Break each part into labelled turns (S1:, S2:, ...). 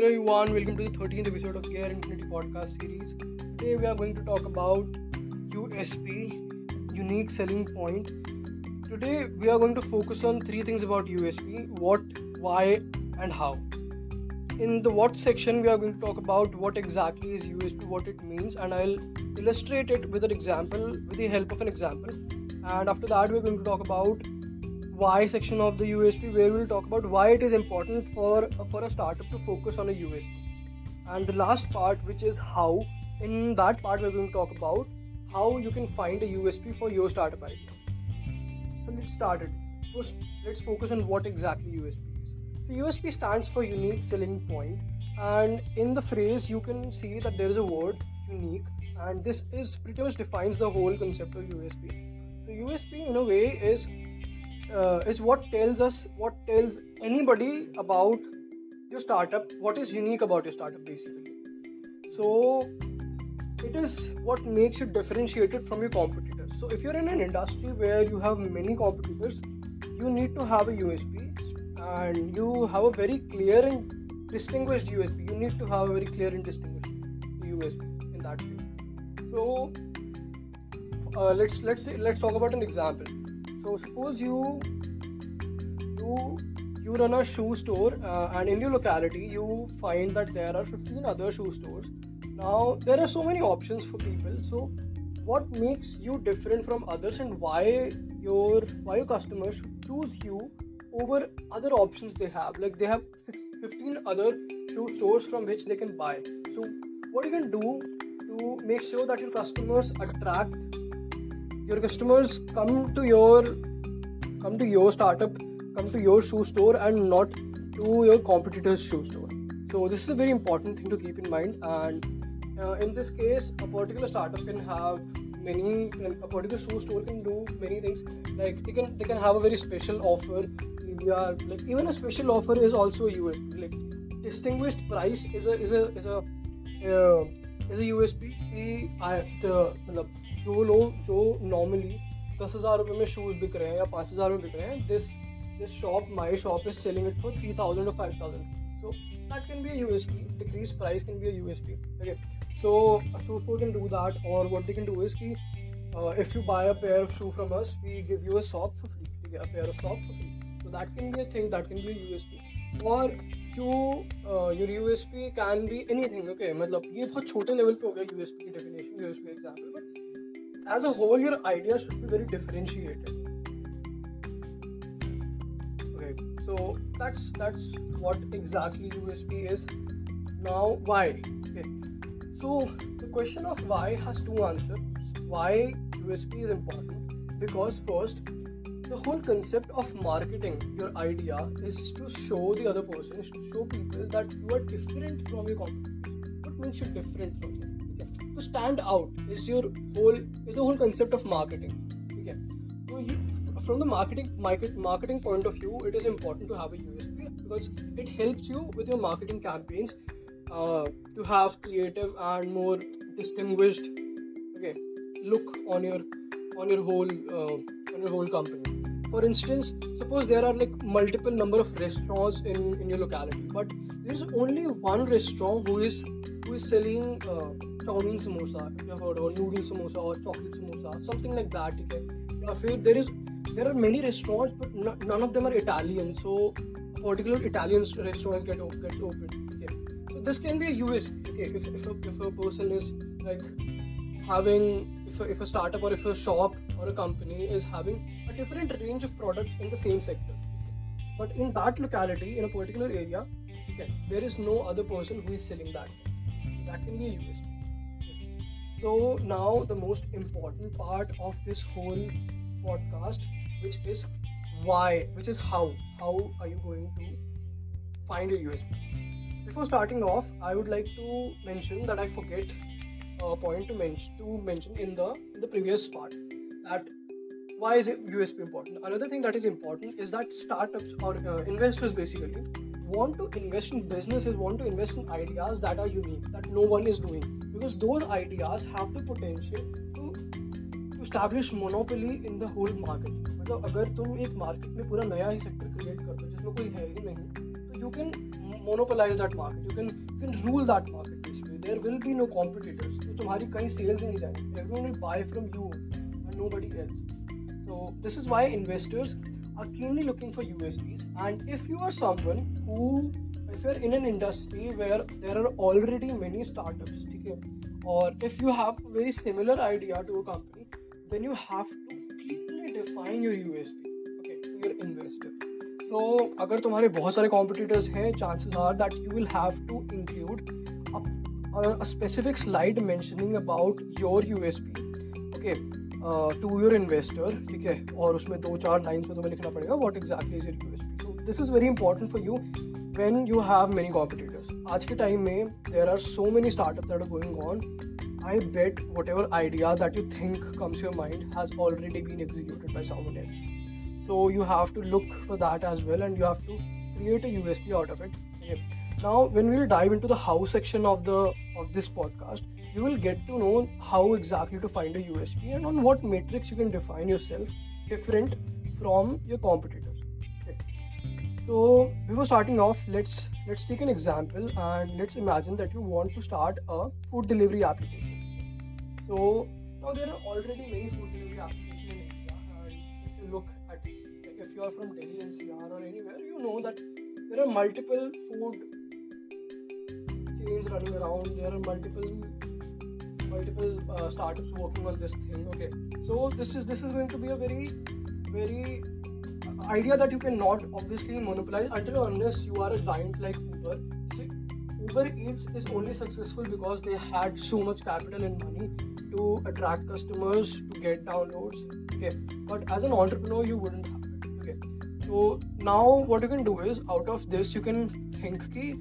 S1: Hello everyone, welcome to the 13th episode of Gear Infinity podcast series. Today we are going to talk about USP, unique selling point. Today we are going to focus on three things about USP what, why, and how. In the what section, we are going to talk about what exactly is USP, what it means, and I'll illustrate it with an example, with the help of an example. And after that, we're going to talk about why section of the USP where we'll talk about why it is important for for a startup to focus on a USP. And the last part, which is how, in that part we're going to talk about how you can find a USP for your startup idea. So let's start it. First, let's focus on what exactly USP is. So USP stands for unique selling point, and in the phrase you can see that there is a word unique, and this is pretty much defines the whole concept of USP. So USP in a way is uh, is what tells us what tells anybody about your startup what is unique about your startup basically. So it is what makes you differentiated from your competitors. So if you're in an industry where you have many competitors you need to have a usp and you have a very clear and distinguished usp you need to have a very clear and distinguished usp in that case so uh, let's let's let's talk about an example so suppose you you you run a shoe store uh, and in your locality you find that there are 15 other shoe stores. Now there are so many options for people. So what makes you different from others and why your why your customers should choose you over other options they have? Like they have 15 other shoe stores from which they can buy. So what you can do to make sure that your customers attract your customers come to your come to your startup come to your shoe store and not to your competitor's shoe store. So this is a very important thing to keep in mind and uh, in this case a particular startup can have many a particular shoe store can do many things. Like they can they can have a very special offer. We are like even a special offer is also a USP. like distinguished price is a is a is a uh, is a usb I, the, जो लोग, जो normally दस हज़ार रुपये में shoes बिक रहे हैं या पाँच हज़ार में बिक रहे हैं this this shop my shop is selling it for three thousand और five thousand so that can be U S P decrease price can be U S P okay so shoe store can do that और what they can do is की if you buy a pair of shoe from us we give you a sock for free ठीक है pair of sock for free so that can be a thing that can be U S P और जो your U S P can be anything okay मतलब ये बहुत छोटे level पे हो गया यू एस पी की definition U S P example but as a whole your idea should be very differentiated. Okay so that's that's what exactly usp is. Now why? Okay so the question of why has two answers. Why usp is important? Because first the whole concept of marketing your idea is to show the other person is to show people that you are different from your competitors what makes you different from them stand out is your whole is the whole concept of marketing. Okay. So from the marketing market marketing point of view it is important to have a usp because it helps you with your marketing campaigns uh, to have creative and more distinguished okay look on your on your whole uh, on your whole company. For instance suppose there are like multiple number of restaurants in in your locality but there is only one restaurant who is who is selling uh, chow mein samosa या heard or noodle samosa or chocolate samosa something like that ठीक है या फिर there is there are many restaurants but none of them are Italian so a particular Italian restaurant get gets opened okay so this can be a USP okay if, if, a, if a person is like having if a, if a startup or if a shop or a company is having a different range of products in the same sector but in that locality in a particular area okay there is no other person who is selling that that can be a USP so, now the most important part of this whole podcast, which is why, which is how. How are you going to find your USP? Before starting off, I would like to mention that I forget a point to mention to mention in the in the previous part that why is USP important? Another thing that is important is that startups or uh, investors basically want to invest in businesses, want to invest in ideas that are unique, that no one is doing. Because those ideas have the potential to, to establish monopoly in the whole market. मतलब अगर तुम एक market में पूरा नया ही sector create कर दो जिसमें कोई है ही नहीं तो you can monopolize that market you can you can rule that market basically there will be no competitors तो तुम्हारी कहीं sales ही नहीं जाएंगे everyone will buy from you and nobody else so this is why investors are keenly looking for USPs and if you are someone there are already many startup ठीक है? और if you have similar idea define your U S your investor so अगर तुम्हारे बहुत सारे competitors हैं chances are that you will have to include specific slide mentioning about your U S P okay to your investor ठीक है? और उसमें दो, चार लाइन में तुम्हें लिखना पड़ेगा what exactly is U S P this is very important for you when you have many competitors आज के टाइम में there are so many startups that are going on I bet whatever idea that you think comes to your mind has already been executed by someone else so you have to look for that as well and you have to create a usp out of it okay. now when we'll dive into the how section of the of this podcast you will get to know how exactly to find a usp and on what matrix you can define yourself different from your competitors okay. so before starting off let's let's take an example and let's imagine that you want to start a food delivery application so now there are already many food delivery applications in india and if you look at like if you are from Delhi NCR or anywhere, you know that there are multiple food chains running around. There are multiple multiple uh, startups working on this thing. Okay, so this is this is going to be a very very idea that you cannot obviously monopolize until unless you are a giant like Uber. See, Uber Eats is only successful because they had so much capital and money to attract customers to get downloads. Okay, but as an entrepreneur, you wouldn't have it. Okay, so now what you can do is out of this you can think ki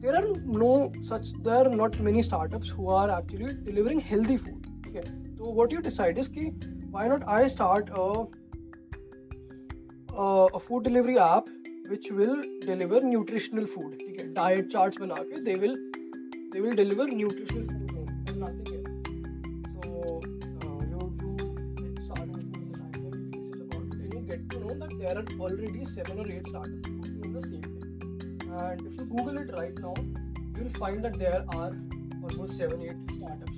S1: there are no such there are not many startups who are actually delivering healthy food okay so what you decide is ki why not i start a a, food delivery app which will deliver nutritional food okay diet charts bana ke they will they will deliver nutritional food and nothing there are already seven or eight startups doing the same thing. And if you Google it right now, you will find that there are almost seven, eight startups.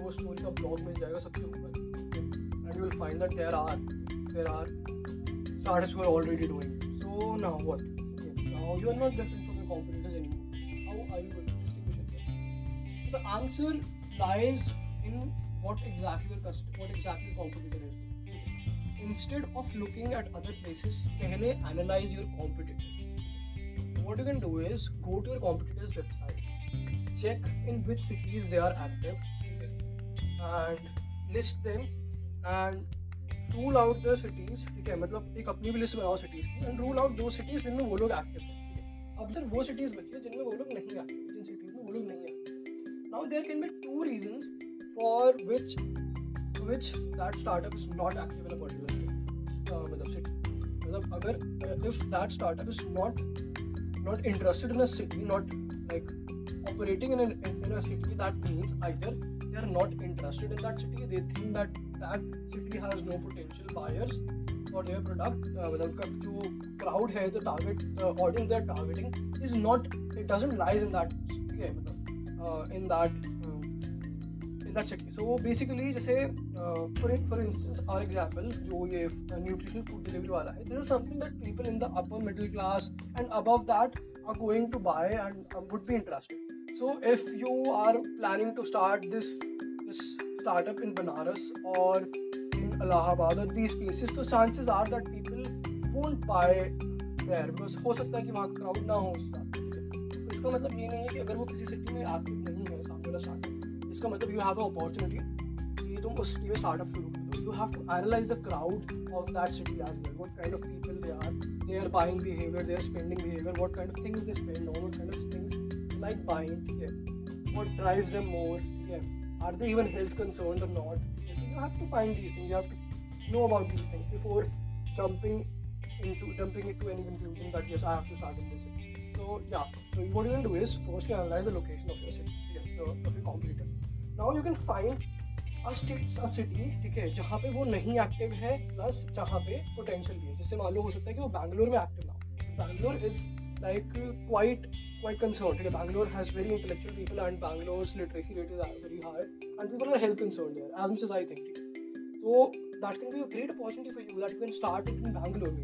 S1: वो story का blog मिल जाएगा सबके ऊपर and you will find that there are there are startups who are already doing. So now what? Okay, now you are not different from your competitors anymore. How are you going to distinguish yourself? So the answer lies in what exactly your customer, what exactly your competitor is doing. instead of looking at other places pehle analyze your competitors what you can do is go to your competitors website check in which cities they are active and list them and rule out the cities ठीक है मतलब एक अपनी भी list बनाओ cities की and rule out दो cities जिनमें वो लोग एक्टिव है अब जब वो सिटीज़ बची है जिनमें वो लोग नहीं एक्टिव जिन सिटीज़ में वो लोग नहीं active now there can be two reasons for which startup is not active in a particular state uh, मतलब city मतलब अगर uh, that startup is not not interested in a city not like operating in, an, in, in a city that means either they are not interested in that city they think that that city has no potential buyers for their product uh, मतलब जो crowd है the target the audience they are targeting is not it doesn't lies in that yeah, मतलब uh, in that in that city so basically जैसे for for instance or example जो ये nutritional food delivery वाला है this is something that people in the upper middle class and above that are going to buy and um, would be interested. So if you are planning to start this this startup in Banaras or in Allahabad or these places, तो chances are that people won't buy there because हो सकता है कि वहाँ crowd ना हो उसका तो इसका मतलब ये नहीं है कि अगर वो किसी सिटी में एक्टिव नहीं है सामने वाला स्टार्टअप इसका मतलब यू हैव अ अपॉर्चुनिटी कि तुम उस सिटी में स्टार्टअप शुरू कर you have to analyse the crowd of that city as well what kind of people they are they are buying behaviour they are spending behaviour what kind of things they spend on what kind of things like buying ठीक है what drives them more ठीक है are they even health concerned और not you have to find these things you have to know about these things before jumping into dumping it to any conclusion that yes I have to start in this city. So yeah, so what you can do is first you analyze the location of your city, yeah, the, of your competitor. Now you can find a city ठीक है जहाँ पे वो नहीं active है plus जहाँ पे potential भी है जैसे मान लो हो सकता है कि वो बैंगलोर में एक्टिव ना हो Bangalore is like quite quite concerned. Okay, Bangalore has very intellectual people and Bangalore's literacy rate is very high and people are health concerned here as much as I think. So that can be a great opportunity for you that you can start it in Bangalore.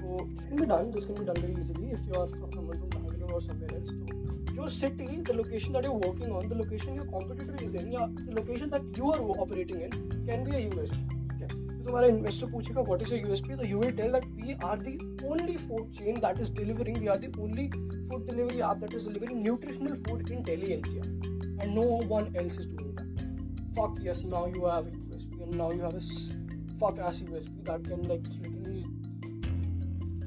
S1: So this can be done. This can be done very easily if you are from someone from Bangalore or somewhere else. So your city, the location that you're working on, the location your competitor is in, yeah, the location that you are operating in can be a USP. तुम्हारा investor पूछेगा what is your USP तो you will tell that we are the only food chain that is delivering we are the only food delivery app that is delivering nutritional food in Delhi NCR and no one else is doing that yes now you have a USP and now you have a fuck ass USP that can like literally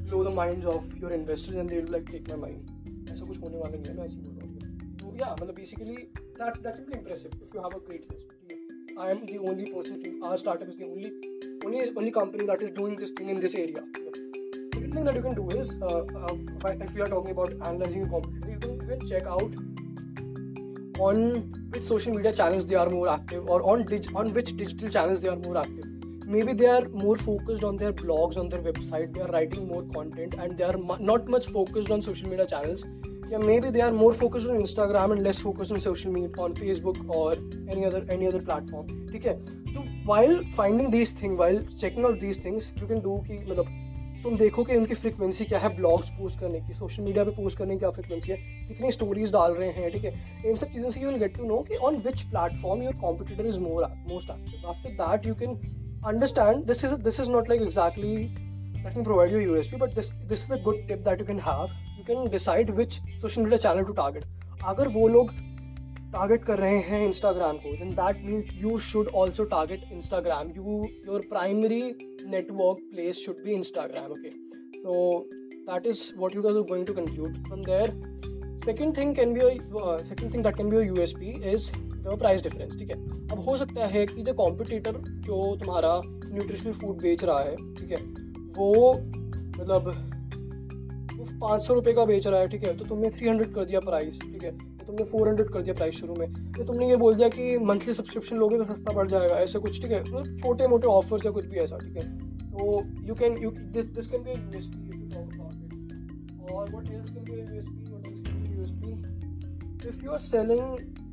S1: blow the minds of your investors and they will like take my money ऐसा कुछ होने वाला नहीं है मैं ऐसे बोल रहा हूँ तो या मतलब basically that that can be impressive if you have a great USP I am the only person our startup is the only only only company that is doing this thing in this area. Second thing that you can do is, uh, uh, if you are talking about analyzing a competitor, you can, you can check out on which social media channels they are more active or on dig- on which digital channels they are more active. Maybe they are more focused on their blogs, on their website. They are writing more content, and they are mu- not much focused on social media channels. Yeah, maybe they are more focused on Instagram and less focused on social media, on Facebook or any other any other platform. Okay, तो while finding these thing while checking out these things you can do कि मतलब तुम देखो कि उनकी frequency क्या है blogs post करने की सोशल मीडिया पे पोस्ट करने की क्या फ्रिक्वेंसी है कितनी स्टोरीज डाल रहे हैं ठीक है इन सब चीज़ों से you will get to know कि on which platform your competitor is more most active after that you can understand this is this is not like exactly that can provide you USP, but this this is a good tip that you can have. You can decide which social media channel to target. अगर वो लोग target कर रहे हैं Instagram को then that means you should also target Instagram you your primary network place should be Instagram okay so that is what you are going to conclude from there second thing can be second thing that can be U S P is the price difference ठीक है? अब हो सकता है कि जो competitor जो तुम्हारा न्यूट्रिशनल फ़ूड बेच रहा है, ठीक है? वो मतलब पाँच सौ रुपये का बेच रहा है, ठीक है? तो तुमने थ्री हंड्रेड कर दिया प्राइस ठीक है? तुमने फोर हंड्रेड कर दिया प्राइस शुरू में। तो तुमने ये बोल दिया कि मंथली सब्सक्रिप्शन लोगे तो सस्ता पड़ जाएगा, ऐसे कुछ, ठीक है? छोटे मोटे ऑफर्स या कुछ भी ऐसा, ठीक है? तो you can you this this can be U S you talk about और what else can be U S U S if you are selling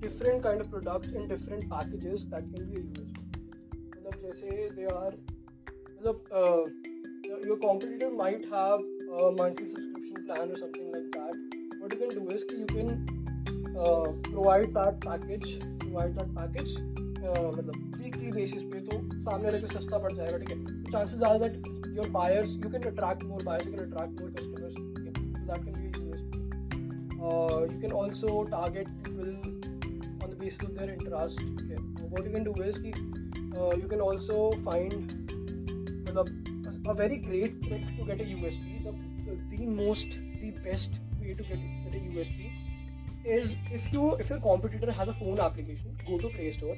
S1: different kind of product in different packages that can be U S मतलब जैसे they are मतलब your competitor might have monthly subscription plan और something like that what you can do is कि you can uh, provide that package, provide that package मतलब weekly basis पे तो सामने वाले पे सस्ता पड़ जाएगा ठीक है तो chances are that your buyers you can attract more buyers you can attract more customers ठीक that can be USP you can also target people on the basis of their interest okay what you can do is ki, uh, you can also find मतलब a very great trick to get a USP, the, the most, the best way to get, get a USP is if you if your competitor has a phone application, go to Play Store,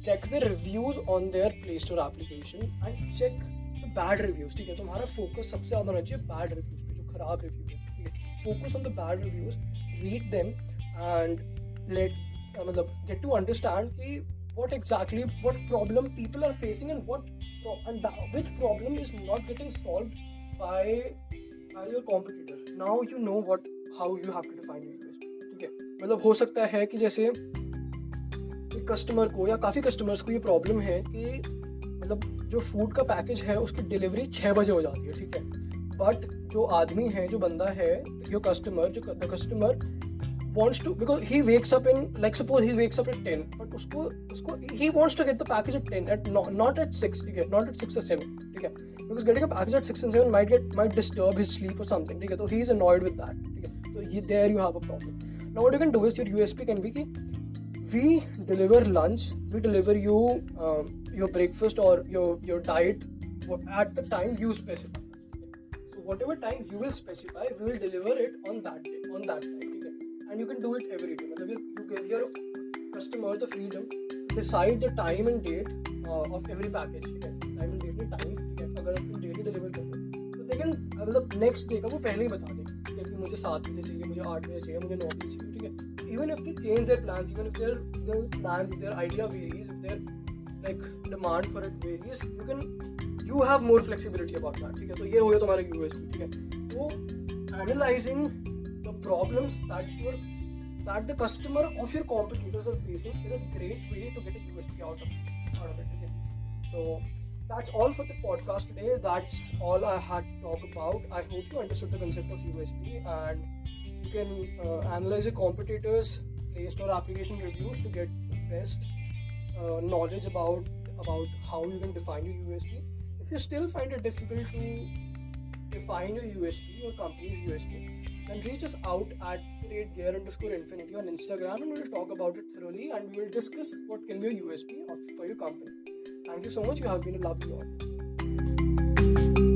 S1: check the reviews on their Play Store application and check the bad reviews. ठीक है तुम्हारा focus सबसे ज़्यादा होना चाहिए bad reviews पे जो खराब रिव्यू है ठीक है focus on the bad reviews read them and let मतलब गेट टू अंडरस्टैंड कि what exactly what problem people are facing and what and which problem is not getting solved by by your competitor now you know what how you have to define USP ठीक है। मतलब हो सकता है कि जैसे एक कस्टमर को या काफ़ी कस्टमर्स को ये प्रॉब्लम है कि मतलब जो फ़ूड का पैकेज है, उसकी डिलीवरी छः बजे हो जाती है, ठीक है। बट जो आदमी है, जो बंदा है जो कस्टमर जो customer wants to because he wakes up in like suppose he wakes up at ten but उसको उसको he wants to get the package at ten at not at six ठीक है नॉट एट सिक्स सेवन ठीक है। Because getting package at six seven might get might disturb his sleep और something ठीक है तो he is annoyed with that ठीक है। तो ये there you have a problem now what you can do is your usp can be we deliver lunch we deliver you um, your breakfast or your your diet at the time you specify whatever time you will specify we will deliver it on that day on that time and you can do it every day मतलब you give your customer the freedom to decide the time and date uh, of every package है time and date time है अगर तुम daily deliver कर रहे तो they can मतलब next day का वो पहले ही बता दें ठीक है कि मुझे सात बजे चाहिए, मुझे आठ बजे चाहिए, मुझे नौ बजे चाहिए, ठीक है even if they change their plans even if their their plans their idea varies if their like demand for it varies you can you have more flexibility about that ठीक है तो ये हो गया तुम्हारा यूएसपी ठीक है तो analyzing the problems that your, that the customer of your competitors are facing is a great way to get a USP out of out of it. Okay? So that's all for the podcast today. That's all I had to talk about. I hope you understood the concept of USP and you can uh, analyze your competitors' Play Store application reviews to get the best uh, knowledge about about how you can define your USP. If you still find it difficult to define your USP, your company's USP, then reach us out at gear underscore infinity on Instagram and we'll talk about it thoroughly and we will discuss what can be a USP for your company. Thank you so much. You have been a lovely audience.